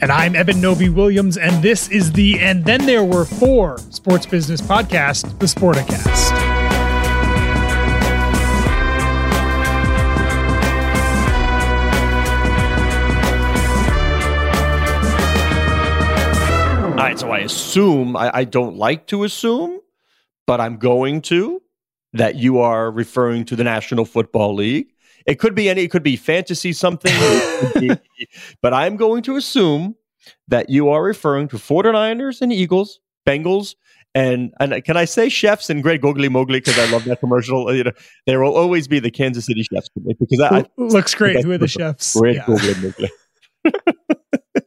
And I'm Eben Novy Williams, and this is the And Then There Were Four Sports Business Podcast, the Sporticast. All right, so I assume, I, I don't like to assume, but I'm going to, that you are referring to the National Football League. It could be any, it could be fantasy something, be, but I'm going to assume that you are referring to 49ers and Eagles, Bengals, and and can I say chefs and Greg Googly Mowgli because I love that commercial. You know, there will always be the Kansas City chefs because that looks great. Who are the chefs? Greg yeah. Googly Mowgli.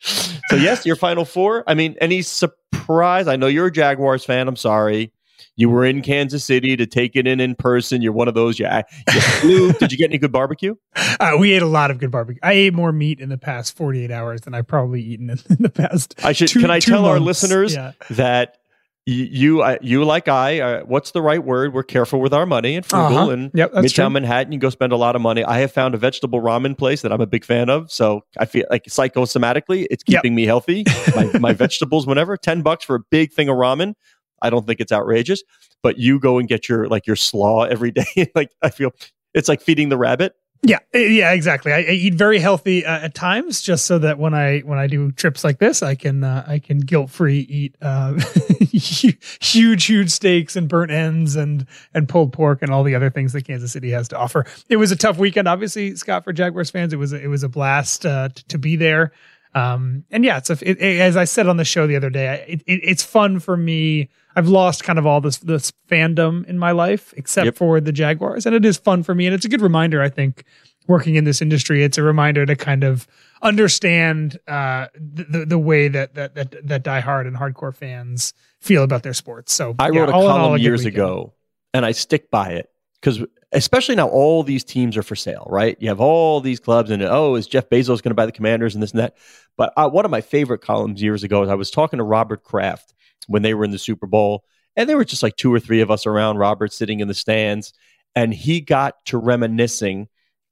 so yes, your final four. I mean, any surprise? I know you're a Jaguars fan. I'm sorry. You were in Kansas City to take it in in person. You're one of those. You, you flew. Did you get any good barbecue? Uh, we ate a lot of good barbecue. I ate more meat in the past 48 hours than I've probably eaten in, in the past. I should. Two, can I tell months. our listeners yeah. that you, you, you like I, uh, what's the right word? We're careful with our money and frugal uh-huh. and yep, Midtown true. Manhattan. You go spend a lot of money. I have found a vegetable ramen place that I'm a big fan of. So I feel like psychosomatically, it's keeping yep. me healthy. My, my vegetables, whenever 10 bucks for a big thing of ramen. I don't think it's outrageous, but you go and get your, like your slaw every day. like I feel it's like feeding the rabbit. Yeah, yeah, exactly. I, I eat very healthy uh, at times, just so that when I when I do trips like this, I can uh, I can guilt free eat uh, huge huge steaks and burnt ends and and pulled pork and all the other things that Kansas City has to offer. It was a tough weekend, obviously, Scott for Jaguars fans. It was it was a blast uh, to be there. Um, and yeah, it's a, it, it, as I said on the show the other day, it, it's fun for me. I've lost kind of all this this fandom in my life, except Yep. for the Jaguars, and it is fun for me. And it's a good reminder, I think, working in this industry, it's a reminder to kind of understand uh, the the way that that that that diehard and hardcore fans feel about their sports. So I yeah, wrote a all in all, column years weekend. ago, and I stick by it because especially now all these teams are for sale, right? You have all these clubs, and oh, is Jeff Bezos going to buy the Commanders and this and that? But uh, one of my favorite columns years ago is I was talking to Robert Kraft when they were in the Super Bowl, and there were just like two or three of us around Robert sitting in the stands, and he got to reminiscing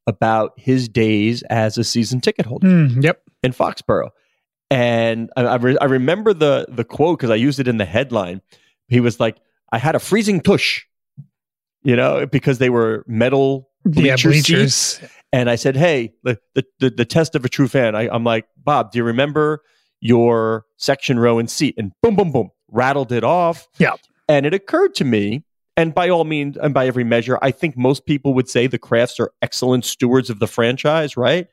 about his days as a season ticket holder Mm, yep. in Foxborough. And I, I, re- I remember the the quote because I used it in the headline. He was like, "I had a freezing tush," you know, because they were metal Yeah, bleachers. seats. And I said, "Hey, the the the, the test of a true fan." I, I'm like, "Bob, do you remember your section row and seat?" And boom, boom, boom, rattled it off. Yeah. And it occurred to me, and by all means, and by every measure, I think most people would say the Krafts are excellent stewards of the franchise, right?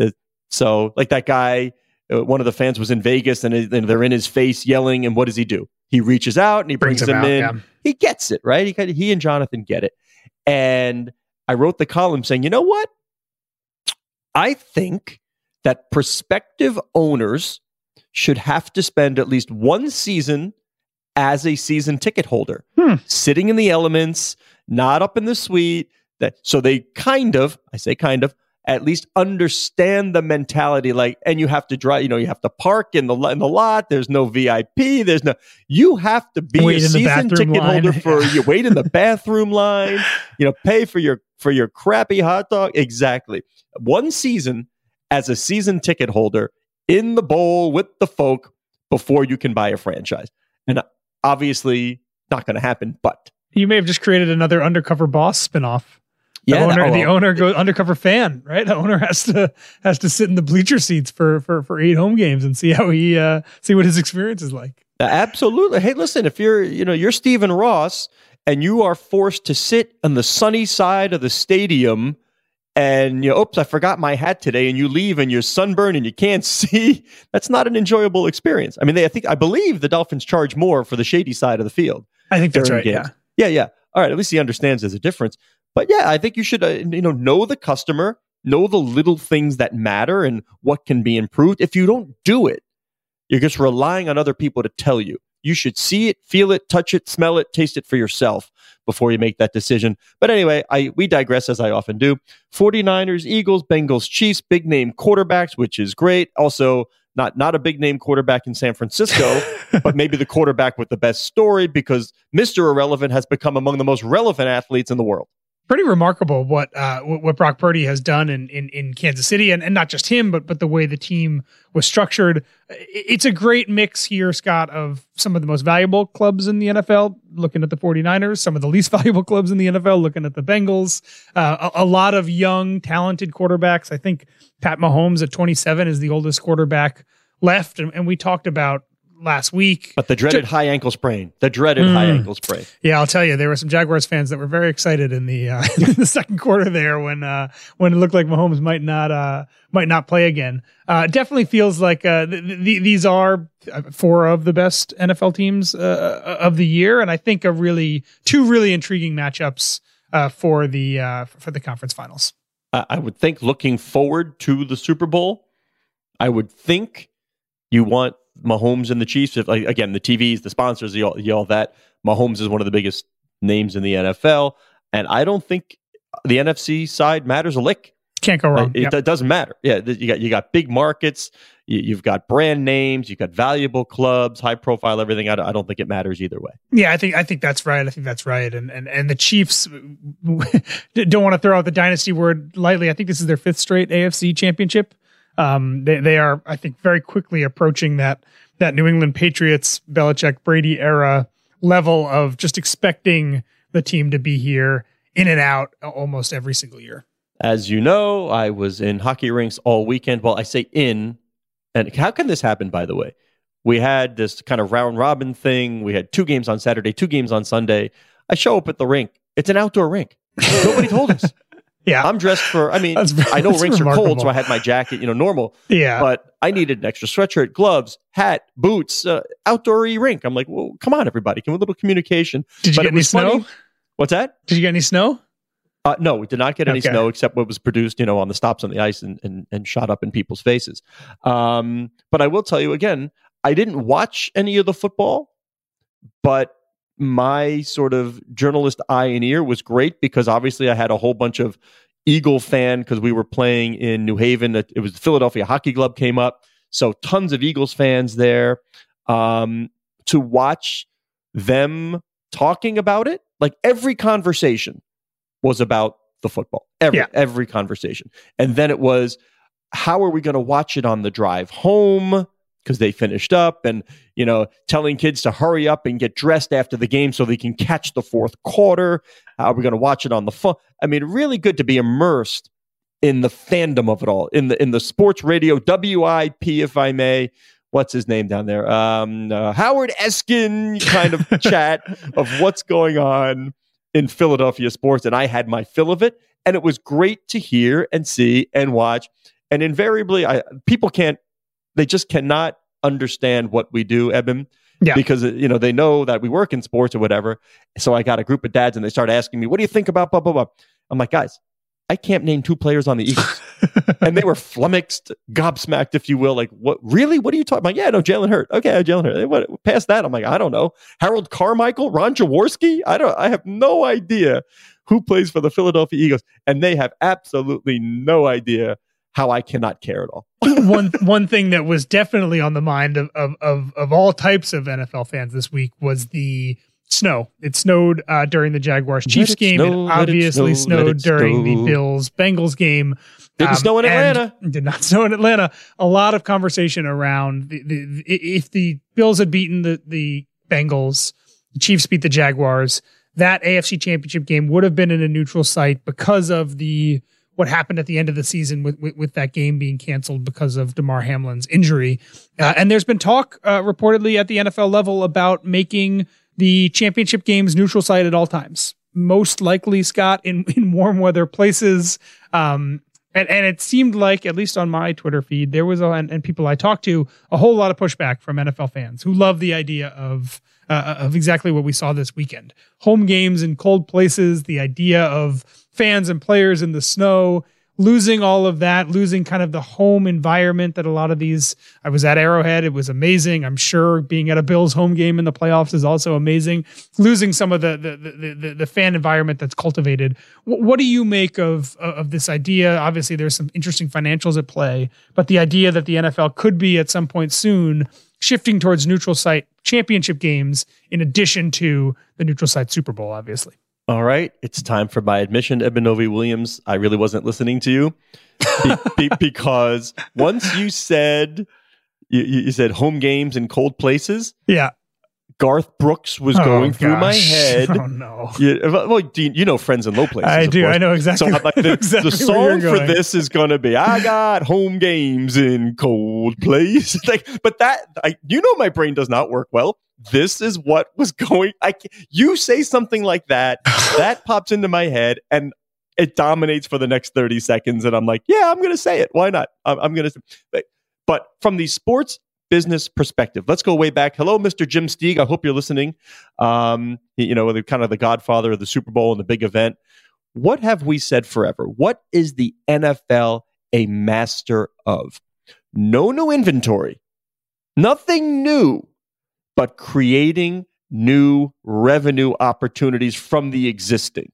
Uh, So, like that guy, uh, one of the fans was in Vegas, and, and they're in his face yelling, and what does he do? He reaches out and he brings, Brings him him out, in. yeah. He gets it, right? He he and Jonathan get it. And I wrote the column saying, you know what? I think that prospective owners should have to spend at least one season as a season ticket holder, Hmm. sitting in the elements, not up in the suite. That so they kind of, I say kind of, at least understand the mentality. Like, and you have to drive. You know, you have to park in the in the lot. There's no VIP. There's no. You have to be Wait a season ticket line. holder for you. Wait in the bathroom line. You know, pay for your for your crappy hot dog. Exactly. One season as a season ticket holder in the bowl with the folk before you can buy a franchise. And obviously, not going to happen. But You may have just created another undercover boss spinoff. The yeah, owner, that- the well, owner goes undercover fan, right? The owner has to has to sit in the bleacher seats for for for eight home games and see how he uh see what his experience is like. Absolutely. Hey, listen, if you're, you know, you're Stephen Ross and you are forced to sit on the sunny side of the stadium and you oops, I forgot my hat today, and you leave and you're sunburned and you can't see, that's not an enjoyable experience. I mean, they, I think, I believe the Dolphins charge more for the shady side of the field. I think that's right. Games. Yeah. Yeah. Yeah. All right. At least he understands there's a difference. But yeah, I think you should, uh, you know, know the customer, know the little things that matter and what can be improved. If you don't do it, you're just relying on other people to tell you. You should see it, feel it, touch it, smell it, taste it for yourself before you make that decision. But anyway, I we digress as I often do. 49ers, Eagles, Bengals, Chiefs, big name quarterbacks, which is great. Also, not not a big name quarterback in San Francisco, but maybe the quarterback with the best story because Mr. Irrelevant has become among the most relevant athletes in the world pretty remarkable what uh, what Brock Purdy has done in, in, in Kansas City, and, and not just him, but but the way the team was structured. It's a great mix here, Scott, of some of the most valuable clubs in the NFL, looking at the 49ers, some of the least valuable clubs in the NFL, looking at the Bengals, uh, a, a, lot of young, talented quarterbacks. I think Pat Mahomes at 27 is the oldest quarterback left, and, and we talked about last week. But the dreaded high ankle sprain, the dreaded mm. high ankle sprain. Yeah, I'll tell you, there were some Jaguars fans that were very excited in the uh, in the second quarter there when uh, when it looked like Mahomes might not uh, might not play again. Uh, definitely feels like uh, th- th- these are four of the best NFL teams uh, of the year, and I think a really two really intriguing matchups uh, for the uh, for the conference finals. I would think looking forward to the Super Bowl, I would think you want Mahomes and the Chiefs. If, like, again, the TVs, the sponsors, the all, the all that. Mahomes is one of the biggest names in the NFL, and I don't think the NFC side matters a lick. Can't go wrong. It, yep. it doesn't matter. Yeah, you got you got big markets. You, have got brand names. You've got valuable clubs, high profile, everything. I, I don't think it matters either way. Yeah, I think I think that's right. I think that's right. And and and the Chiefs don't want to throw out the dynasty word lightly. I think this is their fifth straight AFC championship. Um, they they are, I think, very quickly approaching that that New England Patriots, Belichick, Brady era level of just expecting the team to be here in and out almost every single year. As you know, I was in hockey rinks all weekend. Well, I say in, and how can this happen? By the way, we had this kind of round robin thing. We had two games on Saturday, two games on Sunday. I show up at the rink. It's an outdoor rink. Nobody told us. Yeah. I'm dressed for, I mean, I know rinks remarkable. are cold, so I had my jacket, you know, normal. Yeah. But I needed an extra sweatshirt, gloves, hat, boots, uh, outdoor rink. I'm like, well, come on, everybody. Can we a little communication? Did you but get any snow? Funny. What's that? Did you get any snow? Uh, no, we did not get any okay. snow except what was produced, you know, on the stops on the ice and, and, and shot up in people's faces. Um, but I will tell you again, I didn't watch any of the football, but my sort of journalist eye and ear was great because obviously I had a whole bunch of Eagle fan because we were playing in New Haven. It was the Philadelphia Hockey Club came up, so tons of Eagles fans there. Um, to watch them talking about it, like every conversation was about the football. Every yeah. every conversation, and then it was, how are we going to watch it on the drive home? Because they finished up and you know telling kids to hurry up and get dressed after the game so they can catch the fourth quarter. Are we going to watch it on the phone i mean really good to be immersed in the fandom of it all in the in the sports radio wip if i may. What's his name down there? Um, uh, howard eskin kind of chat of what's going on in philadelphia sports and i had my fill of it and it was great to hear and see and watch. And invariably I, people can't they just cannot understand what we do, Eben. Yeah. Because uh, you know they know that we work in sports or whatever. So I got a group of dads and they start asking me, "What do you think about blah blah blah?" I'm like, guys, I can't name two players on the Eagles, and they were flummoxed, gobsmacked, if you will. Like, what? Really? What are you talking? about? yeah, no, Jalen Hurt. Okay, Jalen Hurt. What? Past that, I'm like, I don't know. Harold Carmichael, Ron Jaworski. I don't. I have no idea who plays for the Philadelphia Eagles, and they have absolutely no idea how I cannot care at all. one one thing that was definitely on the mind of, of of of all types of NFL fans this week was the snow. It snowed uh, during the Jaguars Chiefs game. Snow, it obviously it snow, snowed during snow. the Bills Bengals game. Didn't um, snow in Atlanta. Did not snow in Atlanta. A lot of conversation around the, the, if the Bills had beaten the the Bengals, the Chiefs beat the Jaguars. That AFC Championship game would have been in a neutral site because of the what happened at the end of the season with with, with that game being canceled because of Damar Hamlin's injury. Uh, and there's been talk uh, reportedly at the NFL level about making the championship games neutral site at all times. Most likely, Scott, in, in warm weather places. Um, and, and it seemed like, at least on my Twitter feed, there was, a, and, and people I talked to, a whole lot of pushback from NFL fans who love the idea of uh, of exactly what we saw this weekend: home games in cold places, the idea of fans and players in the snow, losing all of that, losing kind of the home environment that a lot of these. I was at Arrowhead; it was amazing. I'm sure being at a Bills home game in the playoffs is also amazing. Losing some of the the the, the, the fan environment that's cultivated. W- what do you make of uh, of this idea? Obviously, there's some interesting financials at play, but the idea that the NFL could be at some point soon shifting towards neutral site championship games in addition to the neutral site Super Bowl, obviously. All right, it's time for my admission, Edmund Williams. I really wasn't listening to you be, be, because once you said you, you, said home games in cold places. Yeah. Garth Brooks was oh, going gosh. through my head. Oh no! You, well, you know friends in low places. I do. Course. I know exactly. So like the, exactly the song for this is going to be "I got home games in cold places." like, but that I, you know, my brain does not work well this is what was going I you say something like that that pops into my head and it dominates for the next 30 seconds and I'm like yeah I'm going to say it. Why not? I'm, I'm going to but, but from the sports business perspective let's go way back. Hello Mr. Jim Steeg I hope you're listening. Um you know the kind of the godfather of the Super Bowl and the big event. What have we said forever? What is the NFL a master of? No new inventory. Nothing new but creating new revenue opportunities from the existing.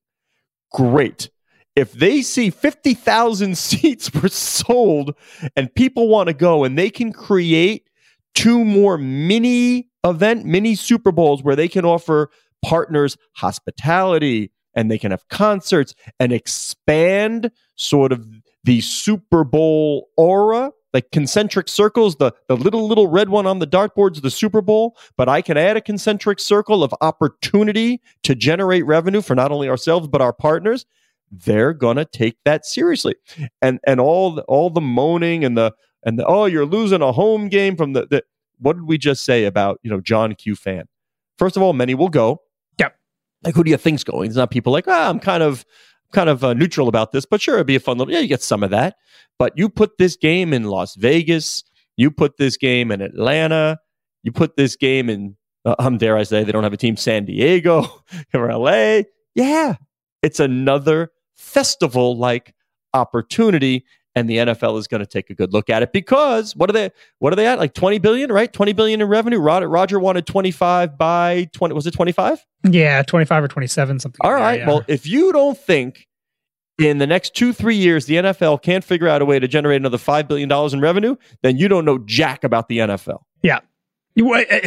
Great. If they see 50,000 seats were sold and people want to go and they can create two more mini event, mini Super Bowls where they can offer partners hospitality and they can have concerts and expand sort of the Super Bowl aura like concentric circles, the, the little, little red one on the dartboard's the Super Bowl, but I can add a concentric circle of opportunity to generate revenue for not only ourselves, but our partners. They're gonna take that seriously. And and all the, all the moaning and the and the oh, you're losing a home game from the, the what did we just say about, you know, John Q fan? First of all, many will go. Yep. Like who do you think's going? It's not people like, ah, I'm kind of kind of uh, neutral about this, but sure, it'd be a fun little. Yeah, you get some of that. But you put this game in Las Vegas, you put this game in Atlanta, you put this game in. Uh, um, dare I say they don't have a team San Diego or LA? Yeah, it's another festival like opportunity and the NFL is going to take a good look at it because what are they what are they at? Like 20 billion right? 20 billion in revenue. Roger, Roger wanted 25 by 20 was it 25 yeah 25 or 27 something all right yeah. well if you don't think in the next 2 3 years the NFL can't figure out a way to generate another 5 billion dollars in revenue then you don't know jack about the NFL yeah.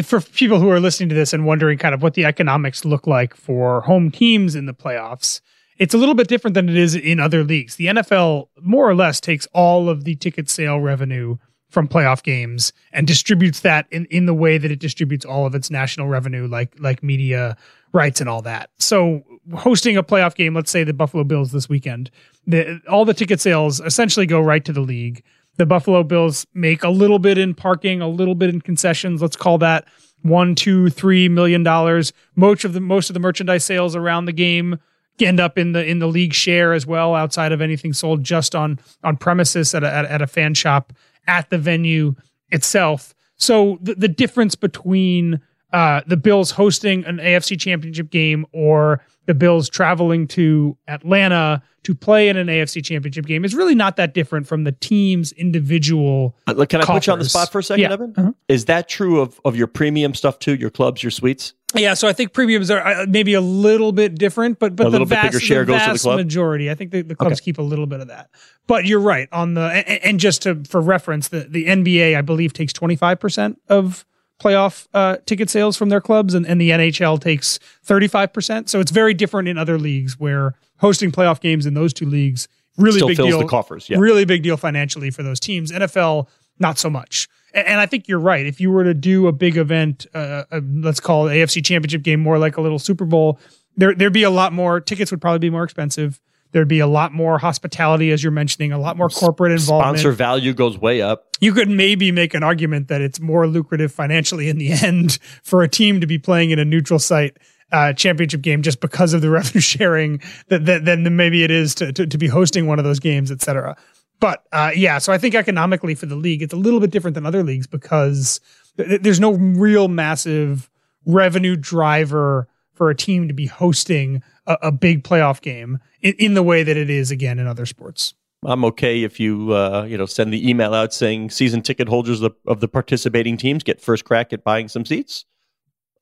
For people who are listening to this and wondering kind of what the economics look like for home teams in the playoffs it's a little bit different than it is in other leagues. The NFL more or less takes all of the ticket sale revenue from playoff games and distributes that in, in the way that it distributes all of its national revenue, like like media rights and all that. So hosting a playoff game, let's say the Buffalo Bills this weekend, the, all the ticket sales essentially go right to the league. The Buffalo Bills make a little bit in parking, a little bit in concessions. Let's call that one, two, three million dollars. Most of the most of the merchandise sales around the game end up in the in the league share as well outside of anything sold just on on premises at a, at, at a fan shop at the venue itself so the, the difference between uh, the bills hosting an afc championship game or the bills traveling to atlanta to play in an afc championship game is really not that different from the team's individual uh, can i coffers. put you on the spot for a second yeah. Eben uh-huh. is that true of, of your premium stuff too your clubs your suites yeah, so I think premiums are uh, maybe a little bit different, but but a the vast, bigger share the goes to the club? majority. I think the, the clubs okay. keep a little bit of that. But you're right on the and, and just to for reference, the the NBA I believe takes 25 percent of playoff uh, ticket sales from their clubs, and, and the NHL takes 35 percent. So it's very different in other leagues where hosting playoff games in those two leagues really Still big fills deal. The coffers, yeah. Really big deal financially for those teams. NFL not so much and I think you're right. If you were to do a big event, uh, uh let's call it AFC Championship game, more like a little Super Bowl, there there'd be a lot more tickets. Would probably be more expensive. There'd be a lot more hospitality, as you're mentioning, a lot more corporate involvement. Sponsor value goes way up. You could maybe make an argument that it's more lucrative financially in the end for a team to be playing in a neutral site uh, championship game just because of the revenue sharing that, that than maybe it is to, to, to be hosting one of those games, et cetera. But uh, yeah, so I think economically for the league, it's a little bit different than other leagues because th- there's no real massive revenue driver for a team to be hosting a, a big playoff game in, in, the way that it is again in other sports. I'm okay if you uh, you know send the email out saying season ticket holders of the, of the participating teams get first crack at buying some seats.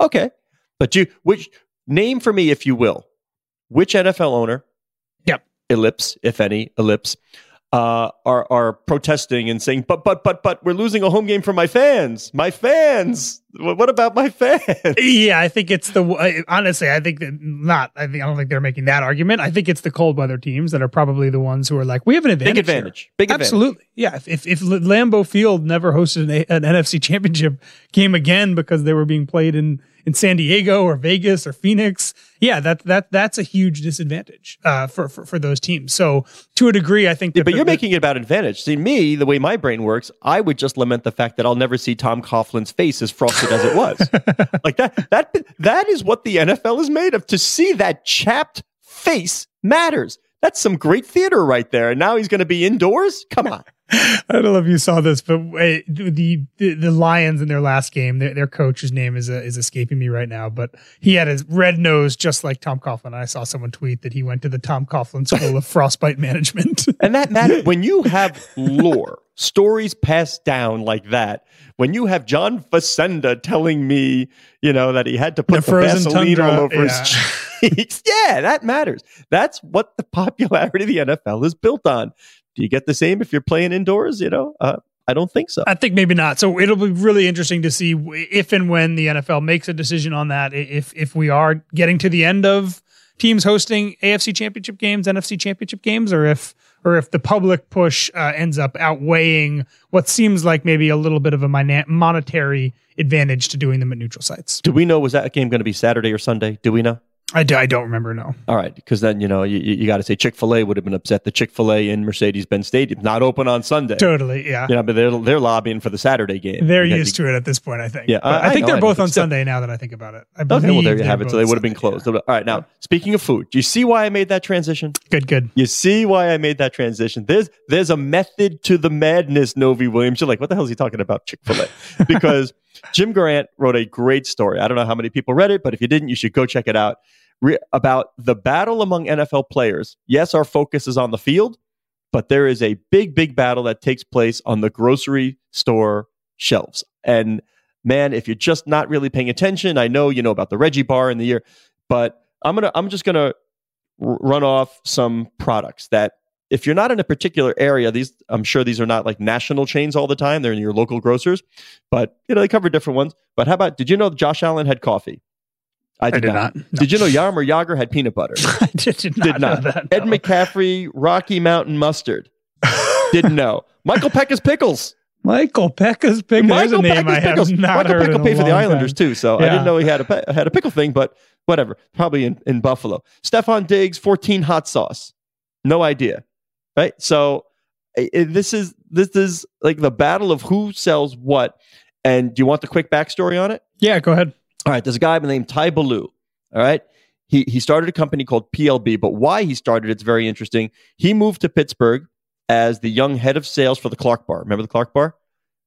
Okay, but you which name for me if you will, which NFL owner? Yep. Ellipse, if any, ellipse uh, are are protesting and saying, "But but but but we're losing a home game for my fans. My fans. What about my fans?" Yeah, I think it's the honestly. I think that not. I think I don't think they're making that argument. I think it's the cold weather teams that are probably the ones who are like, "We have an advantage. Big advantage. Here. Big absolutely. Advantage. Yeah. If if Lambeau Field never hosted an, an NFC Championship game again because they were being played in in San Diego or Vegas or Phoenix, yeah, that that that's a huge disadvantage uh, for, for for those teams. So to a degree, I think. Yeah, but you're making it about advantage. See, me, the way my brain works, I would just lament the fact that I'll never see Tom Coughlin's face as frosted as it was. like that that that is what the NFL is made of. To see that chapped face matters. That's some great theater right there. And now he's going to be indoors. Come on. I don't know if you saw this, but the the, the Lions in their last game, their, their coach's name is uh, is escaping me right now, but he had his red nose just like Tom Coughlin. I saw someone tweet that he went to the Tom Coughlin School of Frostbite Management, and that matters when you have lore stories passed down like that. When you have John Facenda telling me, you know, that he had to put the, the Vaseline all over yeah. his cheeks, yeah, that matters. That's what the popularity of the NFL is built on. Do you get the same if you're playing indoors? You know, uh, I don't think so. I think maybe not. So it'll be really interesting to see if and when the NFL makes a decision on that. If if we are getting to the end of teams hosting AFC Championship games, NFC Championship games, or if or if the public push uh, ends up outweighing what seems like maybe a little bit of a monetary advantage to doing them at neutral sites. Do we know was that game going to be Saturday or Sunday? Do we know? I, do, I don't remember. No. All right, because then you know you, you got to say Chick Fil A would have been upset. The Chick Fil A in Mercedes Benz Stadium not open on Sunday. Totally, yeah. Yeah, but they're they're lobbying for the Saturday game. They're used to it at this point. I think. Yeah, I, I, think know, they're both on Sunday now that I think about it. I okay, well there you have it. So they would have been closed. Yeah. All right, now speaking of food, do you see why I made that transition? Good, good. You see why I made that transition? There's there's a method to the madness. Novy Williams, you're like, what the hell is he talking about? Chick Fil A, because Jim Grant wrote a great story. I don't know how many people read it, but if you didn't, you should go check it out re- about the battle among NFL players. Yes, our focus is on the field, but there is a big, big battle that takes place on the grocery store shelves. And man, if you're just not really paying attention, I know you know about the Reggie bar in the year, but I'm gonna I'm just gonna r- run off some products that if you're not in a particular area, these I'm sure these are not like national chains all the time. They're in your local grocers, but you know they cover different ones. But how about did you know Josh Allen had coffee? I did, I did not. not. No. Did you know Jaromir Jagr had peanut butter? I did, did not. Did not. That, no. Ed McCaffrey, Rocky Mountain mustard. Didn't know. Michael Peca's pickles. Michael Peca's pickles. Michael Peca's pickles. Michael Pekka paid for the Islanders time. too, so yeah. I didn't know he had a had a pickle thing, but whatever. Probably in, in Buffalo. Stefon Diggs, fourteen hot sauce. No idea, right? So it, this is this is like the battle of who sells what. And do you want the quick backstory on it? Yeah, go ahan all right, there's a guy named Ty Ballou. All right. He, he started a company called PLB, but why he started it's very interesting. He moved to Pittsburgh as the young head of sales for the Clark Bar. Remember the Clark Bar?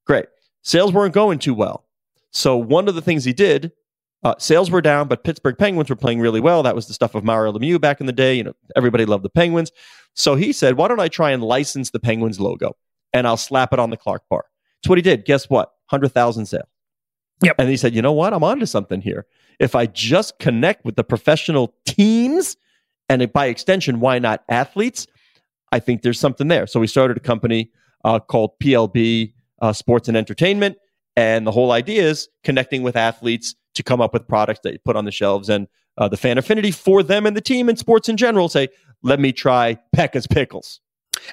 Great. Sales weren't going too well. So one of the things he did, uh, sales were down, but Pittsburgh Penguins were playing really well. That was the stuff of Mario Lemieux back in the day. You know, everybody loved the Penguins. So he said, "Why don't I try and license the Penguins logo and I'll slap it on the Clark Bar?" That's what he did. Guess what? Hundred thousand sales. Yep. And he said, you know what? I'm onto something here. If I just connect with the professional teams and by extension, why not athletes? I think there's something there. So we started a company uh, called PLB uh, Sports and Entertainment. And the whole idea is connecting with athletes to come up with products that you put on the shelves and uh, the fan affinity for them and the team and sports in general say, let me try Peca's Pickles.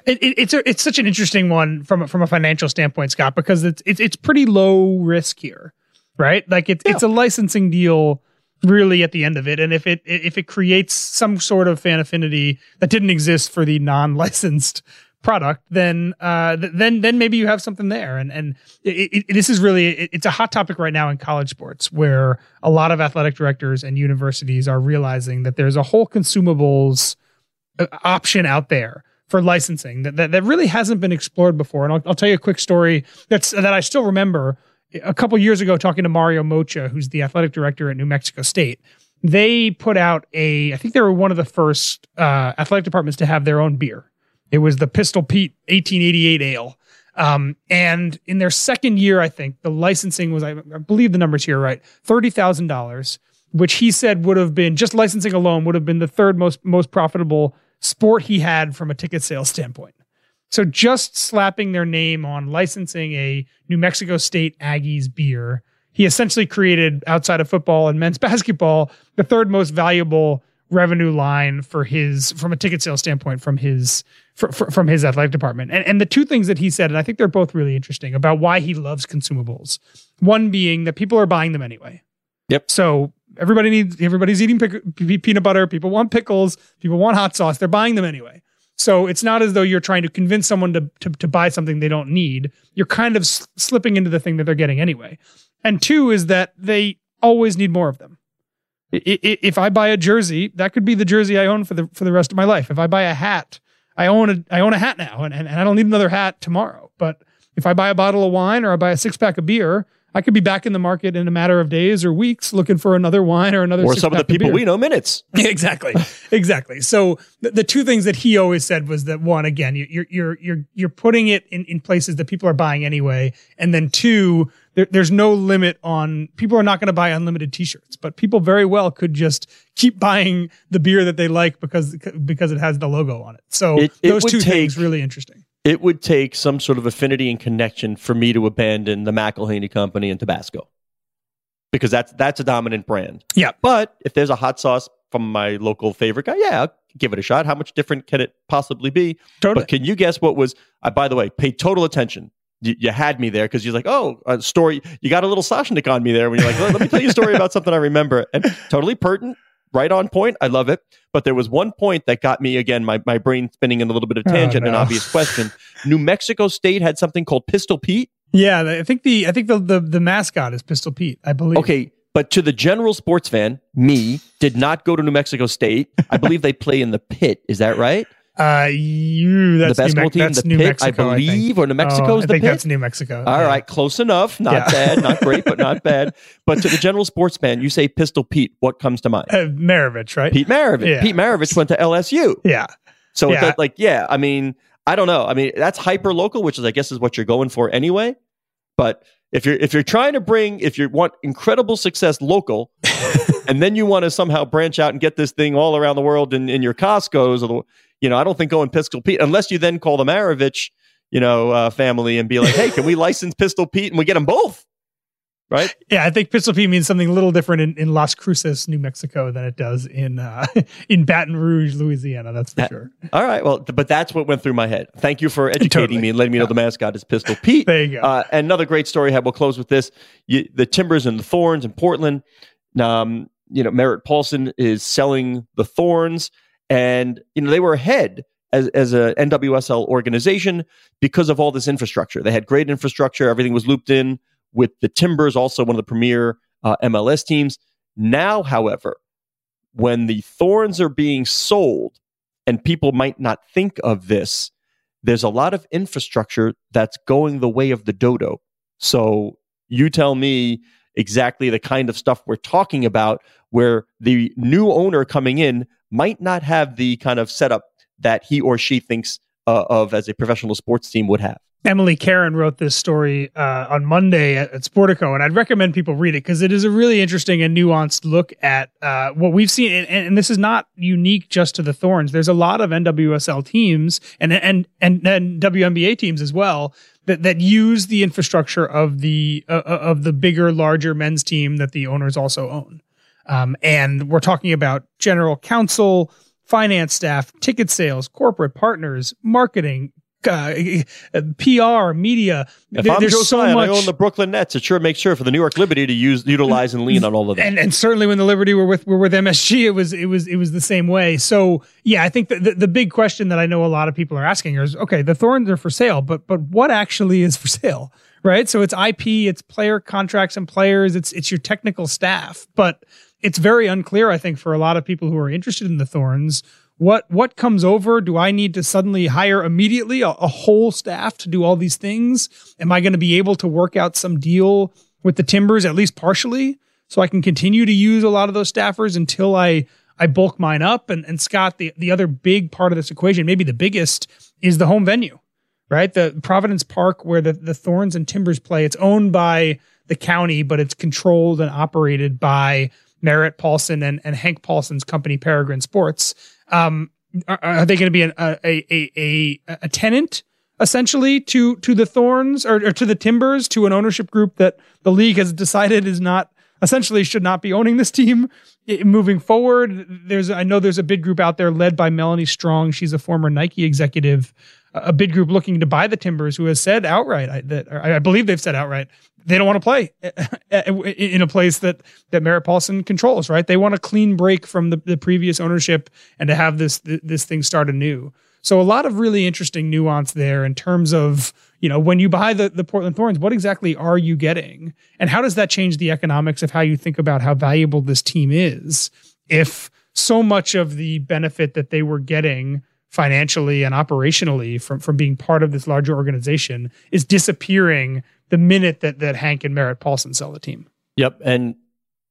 It, it, it's a, it's such an interesting one from from a financial standpoint, Scott, because it's it's, it's pretty low risk here right? Like it's yeah. it's a licensing deal really at the end of it. And if it if it creates some sort of fan affinity that didn't exist for the non-licensed product, then uh, then then maybe you have something there. And and it, it, this is really it, it's a hot topic right now in college sports, where a lot of athletic directors and universities are realizing that there's a whole consumables uh, option out there for licensing that, that, that really hasn't been explored before. And I'll, I'll tell you a quick story that's that I still remember a couple years ago talking to Mario Moccia, who's the athletic director at New Mexico State. They put out a, I think they were one of the first uh, athletic departments to have their own beer. It was the Pistol Pete 1888 ale. Um, and in their second year, I think the licensing was, I, I believe the numbers here right, thirty thousand dollars, which he said would have been just licensing alone would have been the third most most profitable sport he had from a ticket sales standpoint. So just slapping their name on licensing a New Mexico State Aggies beer, he essentially created outside of football and men's basketball the third most valuable revenue line for his from a ticket sales standpoint from his for, for, from his athletic department. And and the two things that he said, and I think they're both really interesting about why he loves consumables. One being that people are buying them anyway. Yep. So everybody needs everybody's eating pick, peanut butter. People want pickles. People want hot sauce. They're buying them anyway. So it's not as though you're trying to convince someone to, to, to buy something they don't need. You're kind of slipping into the thing that they're getting anyway. And two is that they always need more of them. If I buy a jersey, that could be the jersey I own for the for the rest of my life. If I buy a hat, I own a I own a hat now, and, and, and I don't need another hat tomorrow. But if I buy a bottle of wine or I buy a six pack of beer, I could be back in the market in a matter of days or weeks looking for another wine or another. Or some of the people we know minutes. exactly, exactly. So the, the, two things that he always said was that one, again, you're you're you're you're putting it in, in places that people are buying anyway, and then two, there, there's no limit on people are not going to buy unlimited T-shirts, but people very well could just keep buying the beer that they like because because it has the logo on it. So It- it those two take- things really interesting. It would take some sort of affinity and connection for me to abandon the McIlhenny Company in Tabasco. Because that's that's a dominant brand. Yeah. But if there's a hot sauce from my local favorite guy, yeah, I'll give it a shot. How much different can it possibly be? Totally. But can you guess what was? Uh, by the way, pay total attention. You, you had me there because you're like, oh, a story. You got a little Soshnick on me there when you're like, let me tell you a story about something I remember, and totally pertinent, right on point. I love it. But there was one point that got me again, my my brain spinning in a little bit of Oh, tangent, an obvious question. New Mexico State had something called Pistol Pete. Yeah, I think the I think the the, the mascot is Pistol Pete. I believe. Okay, but to the general sports fan, me did not go to New Mexico State. I believe they play in the pit. Is that right? Uh, you that's the basketball New, Me- team, that's the New pit, Mexico, I believe, or New Oh, Mexico's I the think pit. that's New Mexico. All yeah. right, close enough. Not Yeah. bad, not great, but not bad. But to the general sports fan, you say Pistol Pete. What comes to mind? Uh, Maravich, right? Pete Maravich. Yeah. Pete Maravich went to LSU. Yeah. So Yeah. that, like, yeah, I mean, I don't know. I mean, that's hyper local, which is, I guess, is what you're going for anyway. But if you're if you're trying to bring, if you want incredible success local, and then you want to somehow branch out and get this thing all around the world in, in your Costco's, or the, you know, I don't think going Pistol Pete, unless you then call the Maravich, you know, uh, family and be like, hey, can we license Pistol Pete and we get them both, right? Yeah, I think Pistol Pete means something a little different in, in Las Cruces, New Mexico, than it does in uh, in Baton Rouge, Louisiana. That's for Uh, sure. All right, well, but that's what went through my head. Thank you for educating Totally. me and letting me know the mascot is Pistol Pete. There you go. Uh, another great story. We'll close with this: you, the Timbers and the Thorns in Portland. Um, you know, Merritt Paulson is selling the Thorns, and you know they were ahead as as a NWSL organization because of all this infrastructure. They had great infrastructure. Everything was looped in with the Timbers, also one of the premier uh, MLS teams. Now, however, when the Thorns are being sold, and people might not think of this, there's a lot of infrastructure that's going the way of the dodo. So you tell me exactly the kind of stuff we're talking about where the new owner coming in might not have the kind of setup that he or she thinks uh, of as a professional sports team would have. Emily Caron wrote this story uh, on Monday at, at Sportico, and I'd recommend people read it because it is a really interesting and nuanced look at uh, what we've seen. And, and this is not unique just to the Thorns. There's a lot of NWSL teams and and and, and WNBA teams as well that that use the infrastructure of the uh, of the bigger, larger men's team that the owners also own. Um, and we're talking about general counsel, finance staff, ticket sales, corporate partners, marketing, uh, PR, media. If There- I'm there's Joe so Tsai much. I own the Brooklyn Nets, it sure makes sure for the New York Liberty to use, utilize, and lean on all of that. and and certainly when the Liberty were with were with MSG, it was it was it was the same way. So yeah, I think the, the the big question that I know a lot of people are asking is, okay, the Thorns are for sale, but but what actually is for sale, right? So it's IP, it's player contracts and players, it's it's your technical staff, but it's very unclear, I think, for a lot of people who are interested in the Thorns. What what comes over? Do I need to suddenly hire immediately a, a whole staff to do all these things? Am I going to be able to work out some deal with the Timbers at least partially? so I can continue to use a lot of those staffers until I I bulk mine up. And and Scott, the the other big part of this equation, maybe the biggest, is the home venue, right? The Providence Park where the the Thorns and Timbers play. It's owned by the county, but it's controlled and operated by Merritt Paulson and, and Hank Paulson's company, Peregrine Sports. Um, are, are they going to be an, a, a a a tenant? essentially to to the thorns or, or to the timbers to an ownership group that the league has decided is not essentially should not be owning this team I- moving forward there's i know there's a bid group out there led by melanie strong she's a former nike executive a bid group looking to buy the timbers who has said outright I, that I believe they've said outright they don't want to play eh, eh, eh, in a place that that Merritt Paulson controls, right? They want a clean break from the, the previous ownership and to have this this thing start anew. So a lot of really interesting nuance there in terms of, you know, when you buy the, the Portland Thorns, what exactly are you getting? And how does that change the economics of how you think about how valuable this team is if so much of the benefit that they were getting financially and operationally from, from being part of this larger organization is disappearing the minute that, that Hank and Merritt Paulson sell the team. Yep. And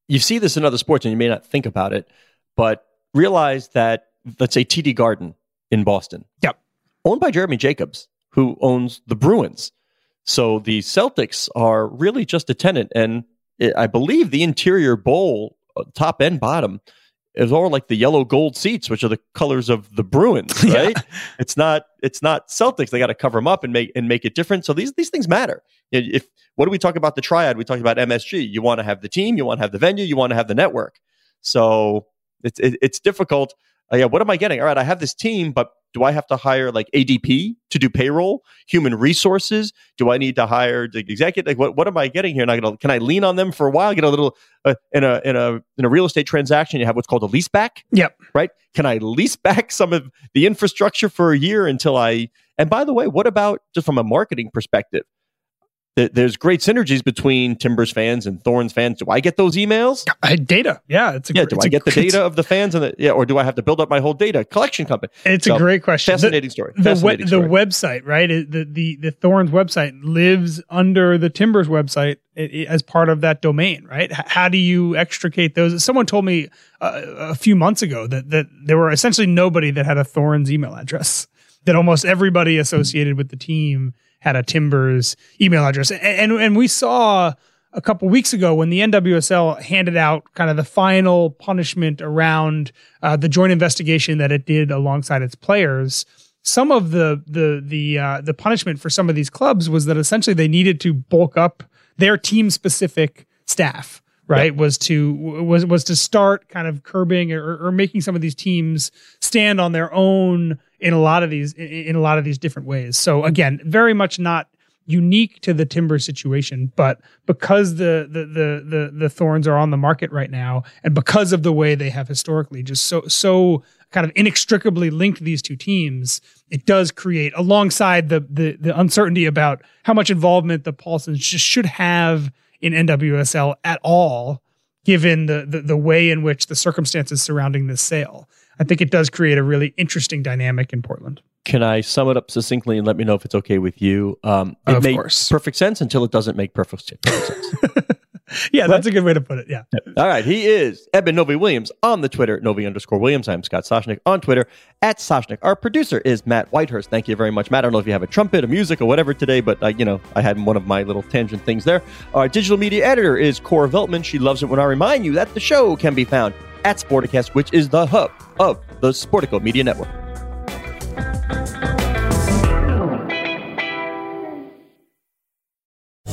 you see this in other sports and you may not think about it, but realize that, let's say, TD Garden in Boston. Yep. Owned by Jeremy Jacobs, who owns the Bruins. So the Celtics are really just a tenant. And it, I believe the interior bowl, uh, top and bottom, is all like the yellow gold seats, which are the colors of the Bruins, Yeah. right? It's not it's not Celtics. They got to cover them up and make and make it different. So these these things matter. If what do we talk about the triad? We talked about MSG. You want to have the team, you want to have the venue, you want to have the network. So it's it, it's difficult. Uh, yeah, what am I getting? All right, I have this team, but do I have to hire like ADP to do payroll, human resources? Do I need to hire the executive? Like, what what am I getting here? And I gonna, can I lean on them for a while? Get a little uh, in a in a in a real estate transaction. You have what's called a lease back Yep. right? Can I lease back some of the infrastructure for a year until I? And by the way, what about just from a marketing perspective? Th- There's great synergies between Timbers fans and Thorns fans. Do I get those emails? I, data. Yeah. It's a Yeah. Do I get the data of the fans and the yeah, or do I have to build up my whole data collection company? It's So, a great question. The- Fascinating story. the we- Fascinating the story. website, right? The the the Thorns website lives under the Timbers website as part of that domain, right? How do you extricate those? Someone told me uh, a few months ago that that there were essentially nobody that had a Thorns email address. That almost everybody associated with the team had a Timbers email address, and and, and we saw a couple weeks ago when the NWSL handed out kind of the final punishment around uh, the joint investigation that it did alongside its players. Some of the the the uh, the punishment for some of these clubs was that essentially they needed to bulk up their team specific staff. Right was to was was to start kind of curbing or, or making some of these teams stand on their own in a lot of these in, in a lot of these different ways. So again, very much not unique to the timber situation, but because the the the the the thorns are on the market right now, and because of the way they have historically just so so kind of inextricably linked these two teams, it does create alongside the the the uncertainty about how much involvement the Paulsons just should have in NWSL at all, given the the, the way in which the circumstances surrounding this sale. I think it does create a really interesting dynamic in Portland. Can I sum it up succinctly and let me know if it's okay with you? Um, it Of makes course. perfect sense until it doesn't make perfect sense. Yeah, that's a good way to put it. Yeah. All right, he is Eben Novy Williams on the Twitter, Novy underscore Williams. I'm Scott Soshnick on Twitter at Soshnick. Our producer is Matt Whitehurst. Thank you very much, Matt. I don't know if you have a trumpet, a music, or whatever today, but uh, you know I had one of my little tangent things there. Our digital media editor is Cora Veltman. She loves it when I remind you that the show can be found at Sporticast, which is the hub of the Sportico Media Network.